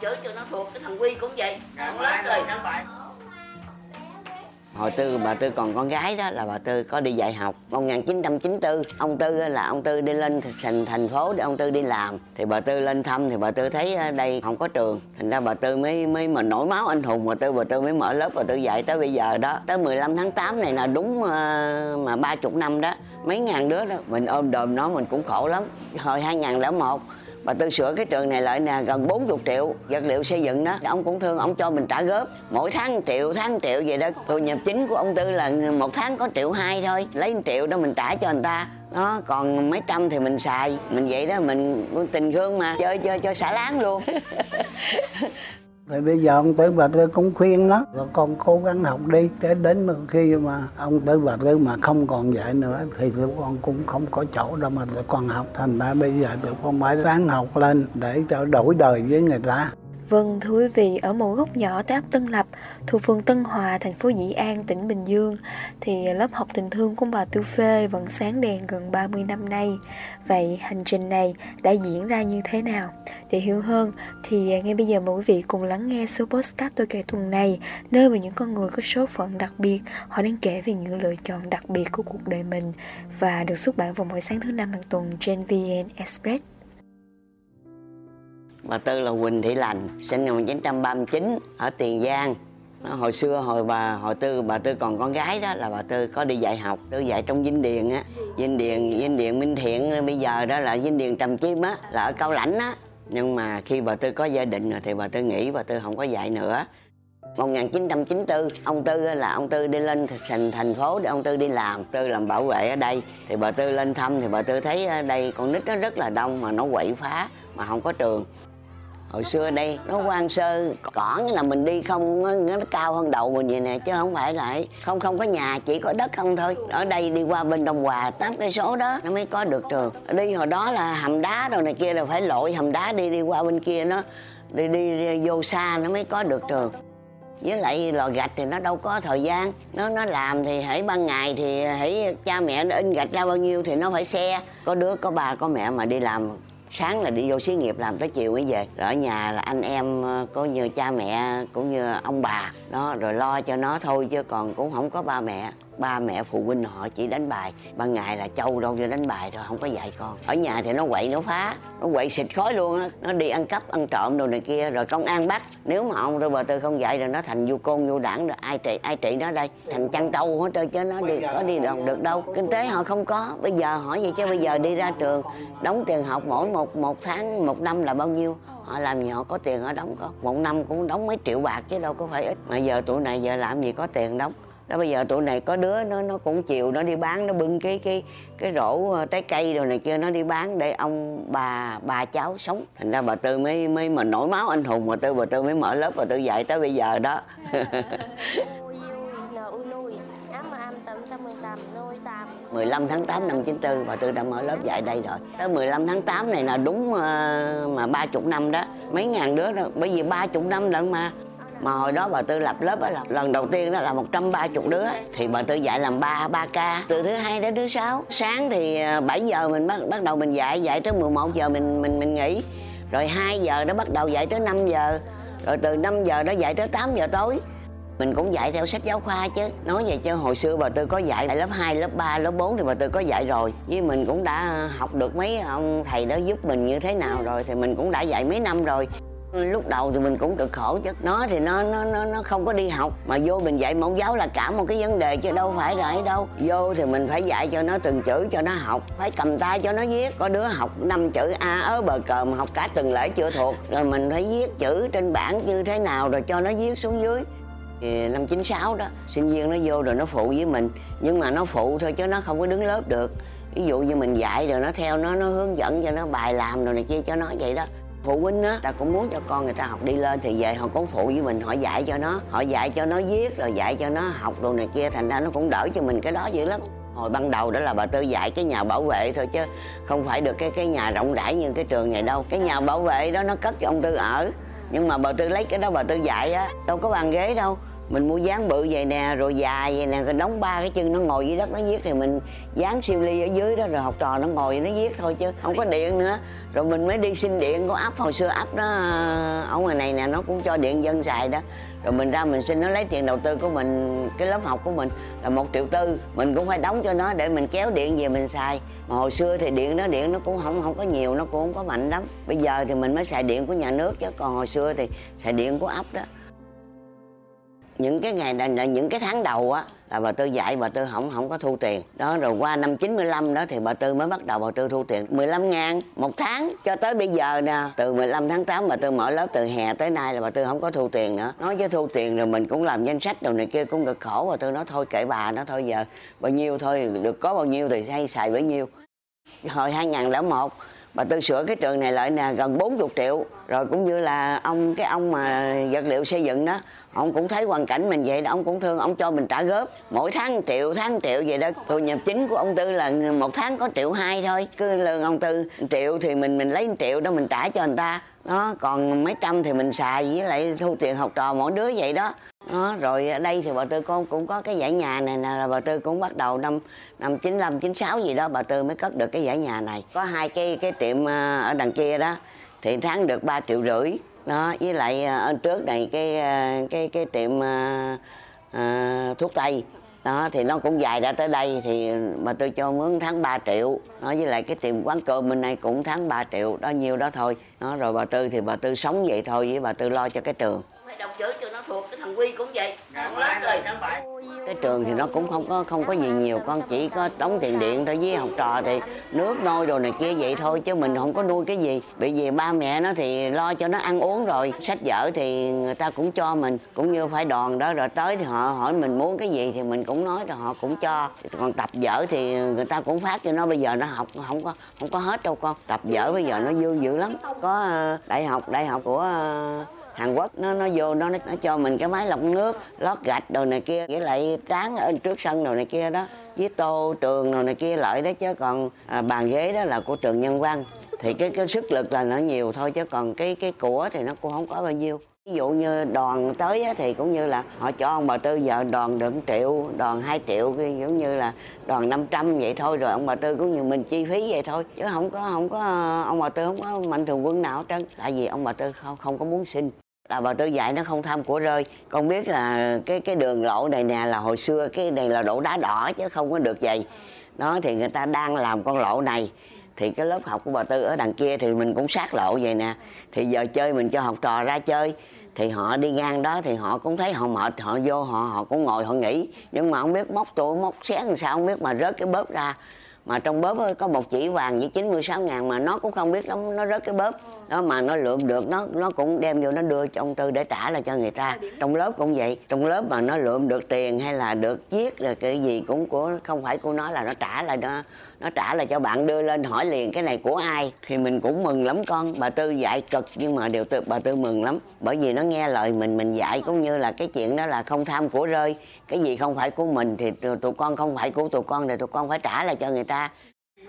chửi cho nó thuộc cái thằng quy cũng vậy. Con lớp rồi hồi tư bà tư còn con gái đó là bà tư có đi dạy học. 1994 ông tư là ông tư đi lên thành thành phố để ông tư đi làm. Thì bà tư lên thăm thì bà tư thấy đây không có trường. Thành ra bà tư mới mới mà nổi máu anh hùng bà tư bà tư mới mở lớp bà tư dạy tới bây giờ đó. Tới 15 tháng 8 này là đúng ờ, mà ba chục năm đó mấy ngàn đứa đó mình ôm đồm nó mình cũng khổ lắm. Hồi 2001 bà tư sửa cái trường này lại nè, gần 40 triệu vật liệu xây dựng đó. Ông cũng thương, ông cho mình trả góp. Mỗi tháng triệu tháng triệu vậy đó. Thu nhập chính của ông tư là một tháng có triệu hai thôi. Lấy triệu đó mình trả cho người ta. Nó còn mấy trăm thì mình xài. Mình vậy đó, mình tình thương mà. Chơi chơi cho xả láng luôn. Thì bây giờ ông Tư bà Tư cũng khuyên nó là con cố gắng học đi Để đến một khi mà ông Tư bà Tư mà không còn dạy nữa Thì tụi con cũng không có chỗ đâu mà tụi con học. Thành ra bây giờ tụi con phải ráng học lên để cho đổi đời với người ta. Vâng, thưa quý vị, ở một góc nhỏ tại ấp Tân Lập, thuộc phường Tân Hòa, thành phố Dĩ An, tỉnh Bình Dương, thì lớp học tình thương của bà Tư Phê vẫn sáng đèn gần 30 năm nay. Vậy hành trình này đã diễn ra như thế nào? Để hiểu hơn, thì ngay bây giờ mời quý vị cùng lắng nghe số postcard tôi kể tuần này, nơi mà những con người có số phận đặc biệt, họ đang kể về những lựa chọn đặc biệt của cuộc đời mình và được xuất bản vào mỗi sáng thứ năm hàng tuần trên VN Express. Bà Tư là Quỳnh Thị Lành, sinh năm 1939 ở Tiền Giang. Hồi xưa hồi bà hồi tư bà tư còn con gái đó là bà tư có đi dạy học tư dạy trong dinh điền á. Dinh điền dinh điền minh thiện bây giờ đó là dinh điền trầm chim á là ở cao lãnh á. Nhưng mà khi bà tư có gia đình rồi thì bà tư nghĩ bà tư không có dạy nữa. 1994 ông tư là ông tư đi lên thành thành phố để ông tư đi làm tư làm bảo vệ ở đây. Thì bà tư lên thăm thì bà tư thấy ở đây con nít nó rất là đông mà nó quậy phá mà không có trường hồi xưa đây nó quan sơ cỏ là mình đi không nó, cao hơn đầu mình vậy nè chứ không phải lại không không có nhà chỉ có đất không thôi. Ở đây đi qua bên đông hòa tám cây số đó nó mới có được trường. Đi hồi đó là hầm đá rồi này kia là phải lội hầm đá đi đi qua bên kia nó đi đi, đi vô xa nó mới có được trường. Với lại lò gạch thì nó đâu có thời gian nó nó làm thì hãy ban ngày thì hãy cha mẹ nó in gạch ra bao nhiêu thì nó phải xe. Có đứa có bà có mẹ mà đi làm sáng là đi vô xí nghiệp làm tới chiều mới về. Rồi ở nhà là anh em ờ, có như cha mẹ, cũng như ông bà. Đó, rồi lo cho nó thôi chứ còn cũng không có ba mẹ ba mẹ phụ huynh họ chỉ đánh bài ban ngày là châu đâu vô đánh bài rồi không có dạy con. Ở nhà thì nó quậy nó phá nó quậy xịt khói luôn á. Nó đi ăn cắp ăn trộm đồ này kia rồi công an bắt. Nếu mà ông rồi bà tư không dạy rồi nó thành vô côn vô đảng rồi ai trị ai trị nó đây? Thành chăn trâu hết trơn chứ nó đi có đi được, được đâu. Kinh tế họ không có. Bây giờ hỏi vậy chứ bây giờ đi ra trường đóng tiền học mỗi một một tháng một năm là bao nhiêu? Họ làm gì họ có tiền họ đóng có. Một năm cũng đóng mấy triệu bạc chứ đâu có phải ít. Mà giờ tụi này giờ làm gì có tiền đóng? Đó bây giờ tụi này có đứa nó nó cũng chịu nó đi bán nó bưng cái cái cái rổ ờ, trái cây rồi này kia nó đi bán để ông bà bà cháu sống. Thành ra bà tư mới mới mà nổi máu anh hùng bà tư bà tư mới mở lớp bà tư dạy tới bây giờ đó. 15 tháng 8 năm 94 bà Tư đã mở lớp dạy đây rồi. Tới 15 tháng 8 này là đúng ờ, mà ba chục năm đó. Mấy ngàn đứa đó Bởi vì ba chục năm lận mà mà hồi đó bà tư lập lớp á lần đầu tiên đó là 130 đứa thì bà tư dạy làm ba ba ca từ thứ hai đến thứ sáu. Sáng thì à, 7 giờ mình bắt bắt đầu mình dạy dạy tới 11 giờ mình mình mình nghỉ. Rồi 2 giờ nó bắt đầu dạy tới 5 giờ. Rồi từ 5 giờ nó dạy tới 8 giờ tối. Mình cũng dạy theo sách giáo khoa chứ. Nói vậy chứ hồi xưa bà tư có dạy tại lớp 2, lớp 3, lớp 4 thì bà tư có dạy rồi. Với mình cũng đã học được mấy ông thầy đó giúp mình như thế nào rồi thì mình cũng đã dạy mấy năm rồi lúc đầu thì mình cũng cực khổ chứ. Nó thì nó nó nó nó không có đi học. Mà vô mình dạy mẫu giáo là cả một cái vấn đề chứ đâu phải là ấy đâu. Vô thì mình phải dạy cho nó từng chữ, cho nó học. Phải cầm tay cho nó viết. Có đứa học năm chữ a, ớ, bờ cờ mà học cả từng lễ chưa thuộc. Rồi mình phải viết chữ trên bảng như thế nào rồi cho nó viết xuống dưới. Thì năm 96 đó, sinh viên nó vô rồi nó phụ với mình. Nhưng mà nó phụ thôi chứ nó không có đứng lớp được. Ví dụ như mình dạy rồi nó theo nó nó hướng dẫn cho nó, bài làm rồi này kia cho nó vậy đó phụ huynh á, ta cũng muốn cho con người ta học đi lên thì về họ cũng phụ với mình, họ dạy cho nó, họ dạy cho nó viết, rồi dạy cho nó học đồ này kia, thành ra nó cũng đỡ cho mình cái đó dữ lắm. Hồi ban đầu đó là bà tư dạy cái nhà bảo vệ thôi chứ không phải được cái cái nhà rộng rãi như cái trường này đâu. Cái nhà bảo vệ đó nó cất cho ông tư ở, nhưng mà bà tư lấy cái đó bà tư dạy á, đâu có bàn ghế đâu mình mua dán bự vậy nè, rồi dài vậy nè, rồi đóng ba cái chân nó ngồi dưới đất, nó viết thì mình dán siêu ly ở dưới đó, rồi học trò nó ngồi nó viết thôi chứ không có điện nữa. Rồi mình mới đi xin điện của ấp hồi xưa ấp đó, ở ngoài này nè, nó cũng cho điện dân xài đó. Rồi mình ra mình xin, nó lấy tiền đầu tư của mình, cái lớp học của mình là một triệu tư. Mình cũng phải đóng cho nó để mình kéo điện về mình xài. Mà hồi xưa thì điện nó điện nó cũng không không có nhiều, nó cũng không có mạnh lắm. Bây giờ thì mình mới xài điện của nhà nước chứ, còn hồi xưa thì xài điện của ấp đó những cái ngày là những cái tháng đầu á, là bà tư dạy, bà tư không không có thu tiền. Đó, rồi qua năm 95 đó thì bà tư mới bắt đầu bà tư thu tiền. 15 ngàn một tháng cho tới bây giờ nè. Từ 15 tháng 8 bà tư mở lớp từ hè tới nay là bà tư không có thu tiền nữa. Nói chứ thu tiền rồi mình cũng làm danh sách đồ này kia cũng cực khổ. Bà tư nói thôi kệ bà nó thôi giờ bao nhiêu thôi, được có bao nhiêu thì hay xài bấy nhiêu. Hồi 2001 bà tư sửa cái trường này lại nè, gần 40 triệu. Rồi cũng như là ông, cái ông mà vật liệu xây dựng đó, ông cũng thấy hoàn cảnh mình vậy đó, ông cũng thương, ông cho mình trả góp. Mỗi tháng triệu tháng triệu vậy đó. Thu nhập chính của ông tư là một tháng có triệu hai thôi. Cứ lương ông tư triệu thì mình mình lấy triệu đó mình trả cho người ta. Đó, còn mấy trăm thì mình xài với lại thu tiền học trò mỗi đứa vậy đó đó, rồi ở đây thì bà tư con cũng có cái giải nhà này nè là bà tư cũng bắt đầu năm năm chín năm chín sáu gì đó bà tư mới cất được cái giải nhà này. Có hai cái cái tiệm ờ, ở đằng kia đó thì tháng được 3 triệu rưỡi. Đó với lại ờ, ở trước này cái ờ, cái cái tiệm à, thuốc tây. Đó thì nó cũng dài ra tới đây thì bà tư cho mướn tháng 3 triệu. Nó với lại cái tiệm quán cơm bên này cũng tháng 3 triệu đó nhiêu đó thôi. Nó rồi bà tư thì bà tư sống vậy thôi với bà tư lo cho cái trường thằng quy cũng vậy. Không lớp rồi cái trường thì nó cũng không có không có gì nhiều con chỉ có đóng tiền điện thôi với học trò thì nước nôi đồ này kia vậy thôi chứ mình không có nuôi cái gì. Bởi vì ba mẹ nó thì lo cho nó ăn uống rồi. Sách vở thì người ta cũng cho mình cũng như phải đoàn đó. Rồi tới thì họ hỏi mình muốn cái gì thì mình cũng nói rồi họ cũng cho. Còn tập vở thì người ta cũng phát cho nó bây giờ nó học không có không có hết đâu con. Tập vở bây giờ nó dư dữ lắm. Có ờ, đại học đại học của ờ, Hàn Quốc nó nó vô nó nó cho mình cái máy lọc nước lót gạch đồ này kia với lại tráng ở trước sân đồ này kia đó với tô trường đồ này kia lợi đó chứ. Còn à, bàn ghế đó là của trường nhân văn. Thì cái cái sức lực là nó nhiều thôi chứ còn cái cái của thì nó cũng không có bao nhiêu ví dụ như đoàn tới thì cũng như là họ cho ông bà tư giờ đoàn được 1 triệu đoàn 2 triệu giống như là đoàn 500 vậy thôi, rồi ông bà tư cũng như mình chi phí vậy thôi. Chứ không có không có, ông bà tư không có mạnh thường quân nào hết trơn. Tại vì ông bà tư không không có muốn xin. Là bà tư dạy nó không tham của rơi. Con biết là cái cái đường lộ này nè, là hồi xưa cái này là đổ đá đỏ chứ không có được vậy. Đó, thì người ta đang làm con lộ này thì cái lớp học của bà tư ở đằng kia thì mình cũng sát lộ vậy nè. Thì giờ chơi mình cho học trò ra chơi. Thì họ đi ngang đó thì họ cũng thấy họ mệt, họ vô họ họ cũng ngồi, họ nghỉ. Nhưng mà không biết móc tôi móc xé làm sao, không biết mà rớt cái bóp ra. Mà trong bóp có một chỉ vàng với 96 ngàn mà nó cũng không biết lắm, nó rớt cái bóp. Đó, mà nó lượm được, nó nó cũng đem vô, nó đưa cho ông tư để trả lại cho người ta. Trong lớp cũng vậy. Trong lớp mà nó lượm được tiền hay là được chiếc là cái gì cũng của, không phải của nó là nó trả lại nó nó trả là cho bạn, đưa lên hỏi liền, cái này của ai? Thì mình cũng mừng lắm con. Bà tư dạy cực nhưng mà điều tự, bà tư mừng lắm. Bởi vì nó nghe lời mình mình dạy cũng như là cái chuyện đó là không tham của rơi. Cái gì không phải của mình thì tụi con không phải của tụi con thì tụi con phải trả lại cho người ta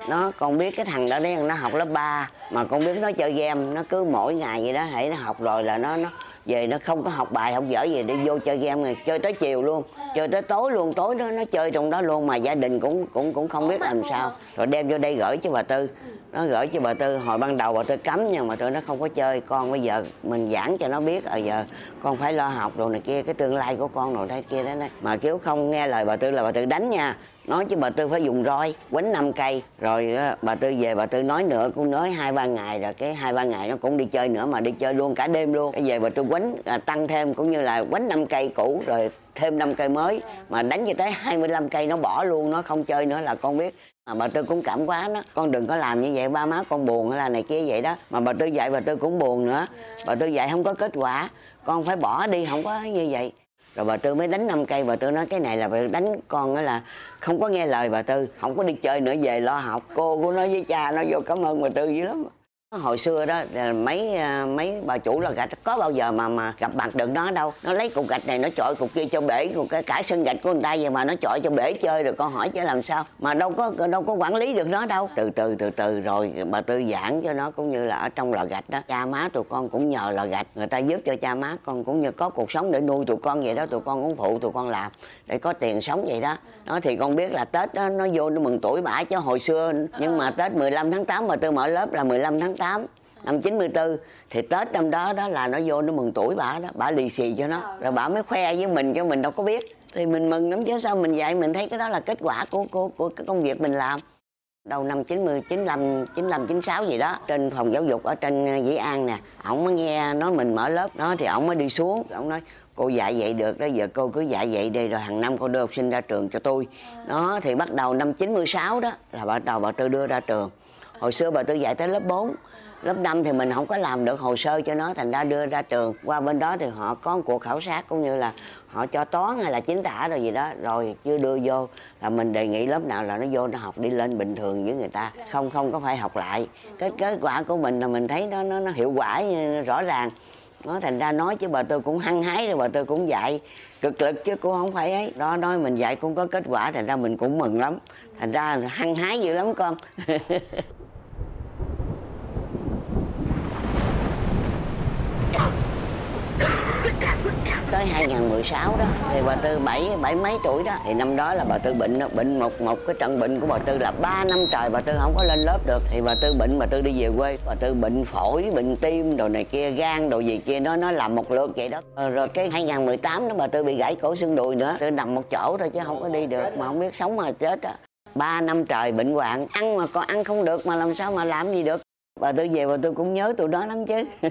nó con biết cái thằng đó đấy, nó học lớp 3 mà con biết nó chơi game, nó cứ mỗi ngày vậy đó, hãy nó học rồi là nó nó về nó không có học bài học dở gì, đi vô chơi game này, chơi tới chiều luôn, chơi tới tối luôn, tối đó nó chơi trong đó luôn mà gia đình cũng cũng cũng không biết làm sao. Rồi đem vô đây gửi cho bà tư, nó gửi cho bà tư, hồi ban đầu bà tư cấm nhưng mà tôi nó không có chơi, con bây giờ mình giảng cho nó biết ở giờ con phải lo học rồi này kia, cái tương lai của con rồi thế kia đấy này. Mà nếu không nghe lời bà tư là bà tư đánh nha nói chứ bà tư phải dùng roi quánh năm cây. Rồi bà tư về bà tư nói nữa, cũng nói hai ba ngày rồi, cái hai ba ngày nó cũng đi chơi nữa mà đi chơi luôn, cả đêm luôn. Cái về bà tư quánh à, tăng thêm, cũng như là quánh năm cây cũ, rồi thêm năm cây mới. Mà đánh cho tới 25 cây nó bỏ luôn, nó không chơi nữa là con biết. Mà bà tư cũng cảm quá đó. Con đừng có làm như vậy, ba má con buồn hay là này kia vậy đó. Mà bà tư dạy, bà tư cũng buồn nữa. Bà tư dạy không có kết quả. Con phải bỏ đi, không có như vậy rồi bà tư mới đánh năm cây, bà tư nói cái này là bà đánh con đó là không có nghe lời bà tư, không có đi chơi nữa về lo học. Cô của nó với cha nó vô cảm ơn bà tư dữ lắm hồi xưa đó mấy à, mấy bà chủ là gạch, có bao giờ mà mà gặp mặt được nó đâu. Nó lấy cục gạch này, nó chọi cục kia cho bể, cục cái cả sân gạch của người ta vậy mà nó chọi cho bể chơi rồi con hỏi chứ làm sao? Mà đâu có đâu có quản lý được nó đâu. Từ từ từ từ rồi bà tư giảng cho nó, cũng như là ở trong lò gạch đó. Cha má tụi con cũng nhờ lò gạch, người ta giúp cho cha má, con cũng như có cuộc sống để nuôi tụi con vậy đó. Tụi con cũng phụ tụi con làm để có tiền sống vậy đó nó thì con biết là tết đó, nó vô nó mừng tuổi bả chứ hồi xưa. Nhưng mà tết 15 tháng 8 mà tôi mở lớp là 15 tháng 8 năm 94 thì Tết năm đó đó là nó vô nó mừng tuổi bà đó bà lì xì cho nó. Rồi bà mới khoe với mình cho mình đâu có biết. Thì mình mừng lắm chứ sao mình dạy mình thấy cái đó là kết quả của của của cái công việc mình làm. Đầu năm 90, 95, 95, 96 gì đó trên phòng giáo dục ở trên Dĩ An nè. Ổng mới nghe nói mình mở lớp đó thì ổng mới đi xuống. Ổng nói cô dạy vậy được đó giờ cô cứ dạy vậy đi rồi hàng năm cô đưa học sinh ra trường cho tôi. Đó thì bắt đầu năm 96 đó là bắt đầu bà tư đưa ra trường. Hồi xưa bà tư dạy tới lớp 4 lớp 5 thì mình không có làm được hồ sơ cho nó thành ra đưa ra trường. Qua bên đó thì họ có một cuộc khảo sát cũng như là họ cho toán hay là chính tả rồi gì đó rồi chưa đưa vô là mình đề nghị lớp nào là nó vô nó học đi lên bình thường với người ta không không có phải học lại. Cái kết quả của mình là mình thấy nó nó, nó hiệu quả rõ ràng nó thành ra nói chứ bà tôi cũng hăng hái rồi, bà tôi cũng dạy. Cực lực chứ cũng không phải ấy. Đó, nói mình dạy cũng có kết quả, thành ra mình cũng mừng lắm. Thành ra hăng hái dữ lắm con. tới 2016 đó. Thì bà tư bảy bảy mấy tuổi đó. Thì năm đó là bà tư bệnh bệnh một một, cái trận bệnh của bà tư là 3 năm trời bà tư không có lên lớp được. Thì bà tư bệnh, bà tư đi về quê. Bà tư bệnh phổi, bệnh tim, đồ này kia, gan, đồ gì kia, nó nó làm một lượt vậy đó. Ờ, rồi cái 2018 đó bà tư bị gãy cổ xương đùi nữa. Tư nằm một chỗ thôi chứ không có đi được, mà không biết sống mà chết á. Ba năm trời bệnh hoạn, ăn mà còn ăn không được mà làm sao mà làm gì được và tôi về và tôi cũng nhớ tụi đó lắm chứ.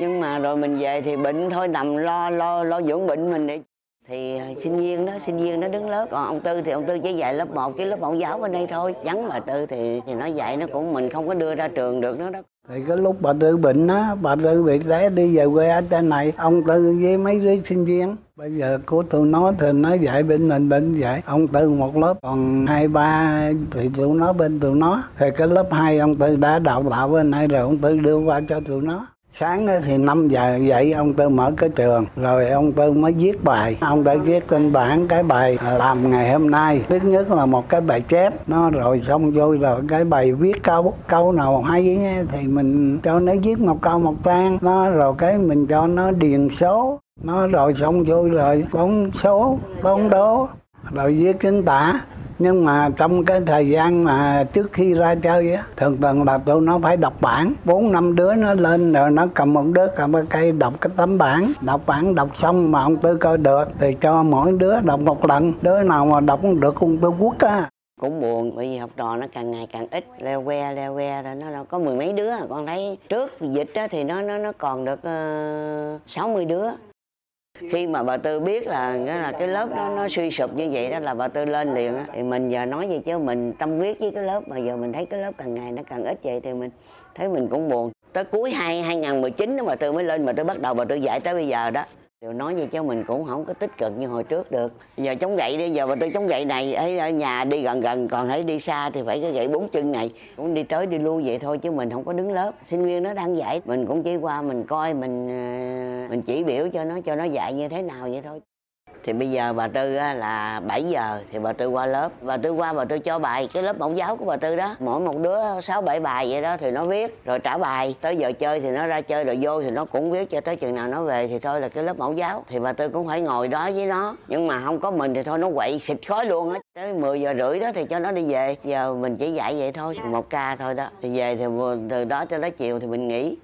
Nhưng mà rồi mình về thì bệnh thôi, nằm lo lo lo dưỡng bệnh mình đi thì à, sinh viên đó, sinh viên nó đứng lớp, còn ông tư thì ông tư chỉ dạy lớp 1 chứ lớp mẫu giáo bên đây thôi. Vắng bà tư thì thì nó dạy nó cũng mình không có đưa ra trường được, nó đó. Thì cái lúc bà tư bệnh á, bà tư bị té đi về quê ở trên này, ông tư với mấy đứa sinh viên. Bây giờ của tụi nó thì nó dạy bên mình, bên dạy. Ông tư một lớp, còn hai, ba thì tụi nó bên tụi nó. Thì cái lớp hai ông tư đã đào tạo bên này rồi, ông tư đưa qua cho tụi nó sáng thì 5 giờ dậy, ông tư mở cái trường rồi ông tư mới viết bài. Ông đã viết trên bảng cái bài ờ, làm ngày hôm nay. Thứ nhất là một cái bài chép, nó rồi xong rồi rồi, cái bài viết câu câu nào hay thì mình cho nó viết một câu một trang. Nó rồi cái mình cho nó điền số. Nó rồi xong rồi rồi con số con đố, rồi viết chính tả nhưng mà trong cái thời gian mà trước khi ra chơi á thường thường là tụi nó phải đọc bản. Bốn năm đứa nó lên rồi nó cầm một đứa cầm cái cây đọc cái tấm bản. Đọc bản đọc xong mà ông tư coi được thì cho mỗi đứa đọc một lần. Đứa nào mà đọc được ông tư quốc á. Cũng buồn bởi vì học trò nó càng ngày càng ít. Leo que leo que rồi nó đâu có mười mấy đứa. Con thấy trước dịch thì nó nó nó còn được ờ, sáu uh, mươi đứa khi mà bà tư biết là là cái lớp đó nó suy sụp như vậy đó, là bà tư lên liền á. Thì mình giờ nói gì chứ mình tâm huyết với cái lớp, mà giờ mình thấy cái lớp càng ngày nó càng ít vậy thì mình thấy mình cũng buồn. Tới cuối hai 2019 đó bà tư mới lên mà tôi bắt đầu bà tư dạy tới bây giờ đó. Điều nói gì cho mình cũng không có tích cực như hồi trước được. Giờ chống gậy đi, giờ mà tôi chống gậy này ở nhà đi gần gần Còn hãy đi xa thì phải cái gậy bốn chân này. Cũng đi tới đi lui vậy thôi chứ mình không có đứng lớp. Sinh viên nó đang dạy Mình cũng chỉ qua mình coi mình ờ, mình chỉ biểu cho nó cho nó dạy như thế nào vậy thôi thì bây giờ bà tư á, là 7 giờ thì bà tư qua lớp. Bà tư qua bà tư cho bài cái lớp mẫu giáo của bà tư đó. Mỗi một đứa sáu bảy bài vậy đó thì nó viết rồi trả bài. Tới giờ chơi thì nó ra chơi rồi vô thì nó cũng viết cho tới chừng nào nó về thì thôi là cái lớp mẫu giáo. Thì bà tư cũng phải ngồi đó với nó. Nhưng mà không có mình thì thôi nó quậy xịt khói luôn á. Tới 10 giờ rưỡi đó thì cho nó đi về. Giờ mình chỉ dạy vậy thôi một ca thôi đó. Thì về thì từ đó cho tới chiều thì mình nghỉ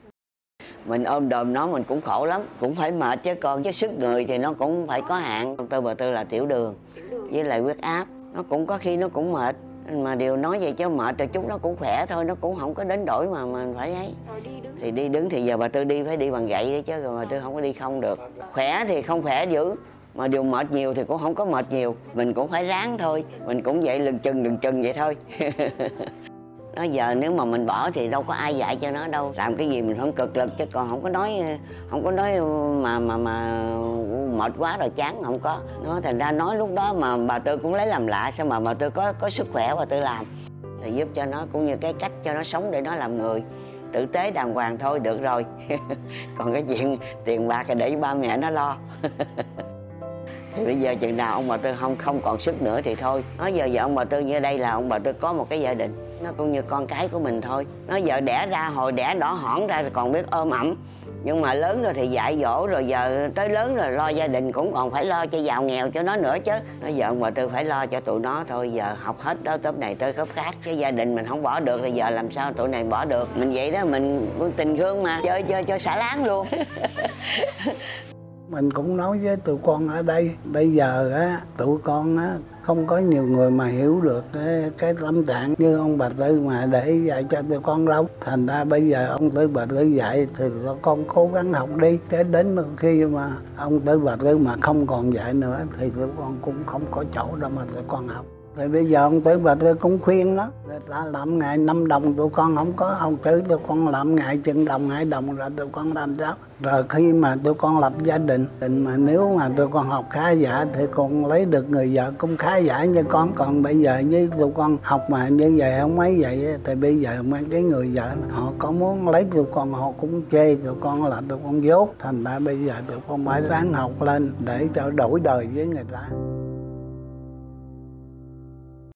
mình ôm đồm nó mình cũng khổ lắm cũng phải mệt chứ con chứ sức người thì nó cũng phải có hạn. Tư bà tư là tiểu đường với lại huyết áp nó cũng có khi nó cũng mệt. Mà điều nói vậy chứ mệt rồi chút nó cũng khỏe thôi nó cũng không có đến đổi mà mình phải ấy. Thì đi đứng thì giờ bà tư đi phải đi bằng gậy đấy chứ rồi bà tư không có đi không được. Khỏe thì không khỏe dữ mà điều mệt nhiều thì cũng không có mệt nhiều. Mình cũng phải ráng thôi mình cũng vậy lừng chừng lừng chừng vậy thôi nó giờ nếu mà mình bỏ thì đâu có ai dạy cho nó đâu. Làm cái gì mình không cực lực chứ còn không có nói, không có nói mà mà mà mệt quá rồi chán, không có. Nó thành ra nói lúc đó mà bà tư cũng lấy làm lạ, sao mà bà tư có có sức khỏe bà tư làm. Thì giúp cho nó, cũng như cái cách cho nó sống để nó làm người. Tử tế đàng hoàng thôi, được rồi. Còn cái chuyện tiền bạc thì để ba mẹ nó lo. Thì bây giờ chừng nào ông bà tư không không còn sức nữa thì thôi. Nói giờ giờ ông bà tư như đây là ông bà tư có một cái gia đình nó cũng như con cái của mình thôi. Nó giờ đẻ ra, hồi đẻ đỏ hỏn ra thì còn biết ôm ẩm. Nhưng mà lớn rồi thì dạy dỗ, rồi giờ tới lớn rồi lo gia đình cũng còn phải lo cho giàu nghèo cho nó nữa chứ. Nó giờ mà tôi phải lo cho tụi nó thôi, giờ học hết đó cấp này tới cấp khác. Cái gia đình mình không bỏ được thì giờ làm sao tụi này bỏ được? Mình vậy đó, mình cũng tình thương mà. Chơi chơi cho xả láng luôn. Mình cũng nói với tụi con ở đây, bây giờ á, tụi con á không có nhiều người mà hiểu được cái, cái tâm trạng như ông bà tư mà để dạy cho tụi con lâu thành ra bây giờ ông tư bà tư dạy thì tụi con cố gắng học đi. Để đến một khi mà ông tư bà tư mà không còn dạy nữa thì tụi con cũng không có chỗ đâu mà tụi con học thì bây giờ ông tử bà tôi cũng khuyên đó người ta làm ngày năm đồng, tụi con không có ông tử, tụi con làm ngày chừng đồng hai đồng, rồi tụi con làm sao? Rồi khi mà tụi con lập gia đình mà nếu mà tụi con học khá giả thì con lấy được người vợ cũng khá giả như con. Còn bây giờ như tụi con học mà như vậy, không mấy vậy thì bây giờ mấy cái người vợ họ có muốn lấy tụi con, họ cũng chê tụi con là tụi con dốt. Thành ra bây giờ tụi con phải ráng học lên để cho đổi đời với người ta.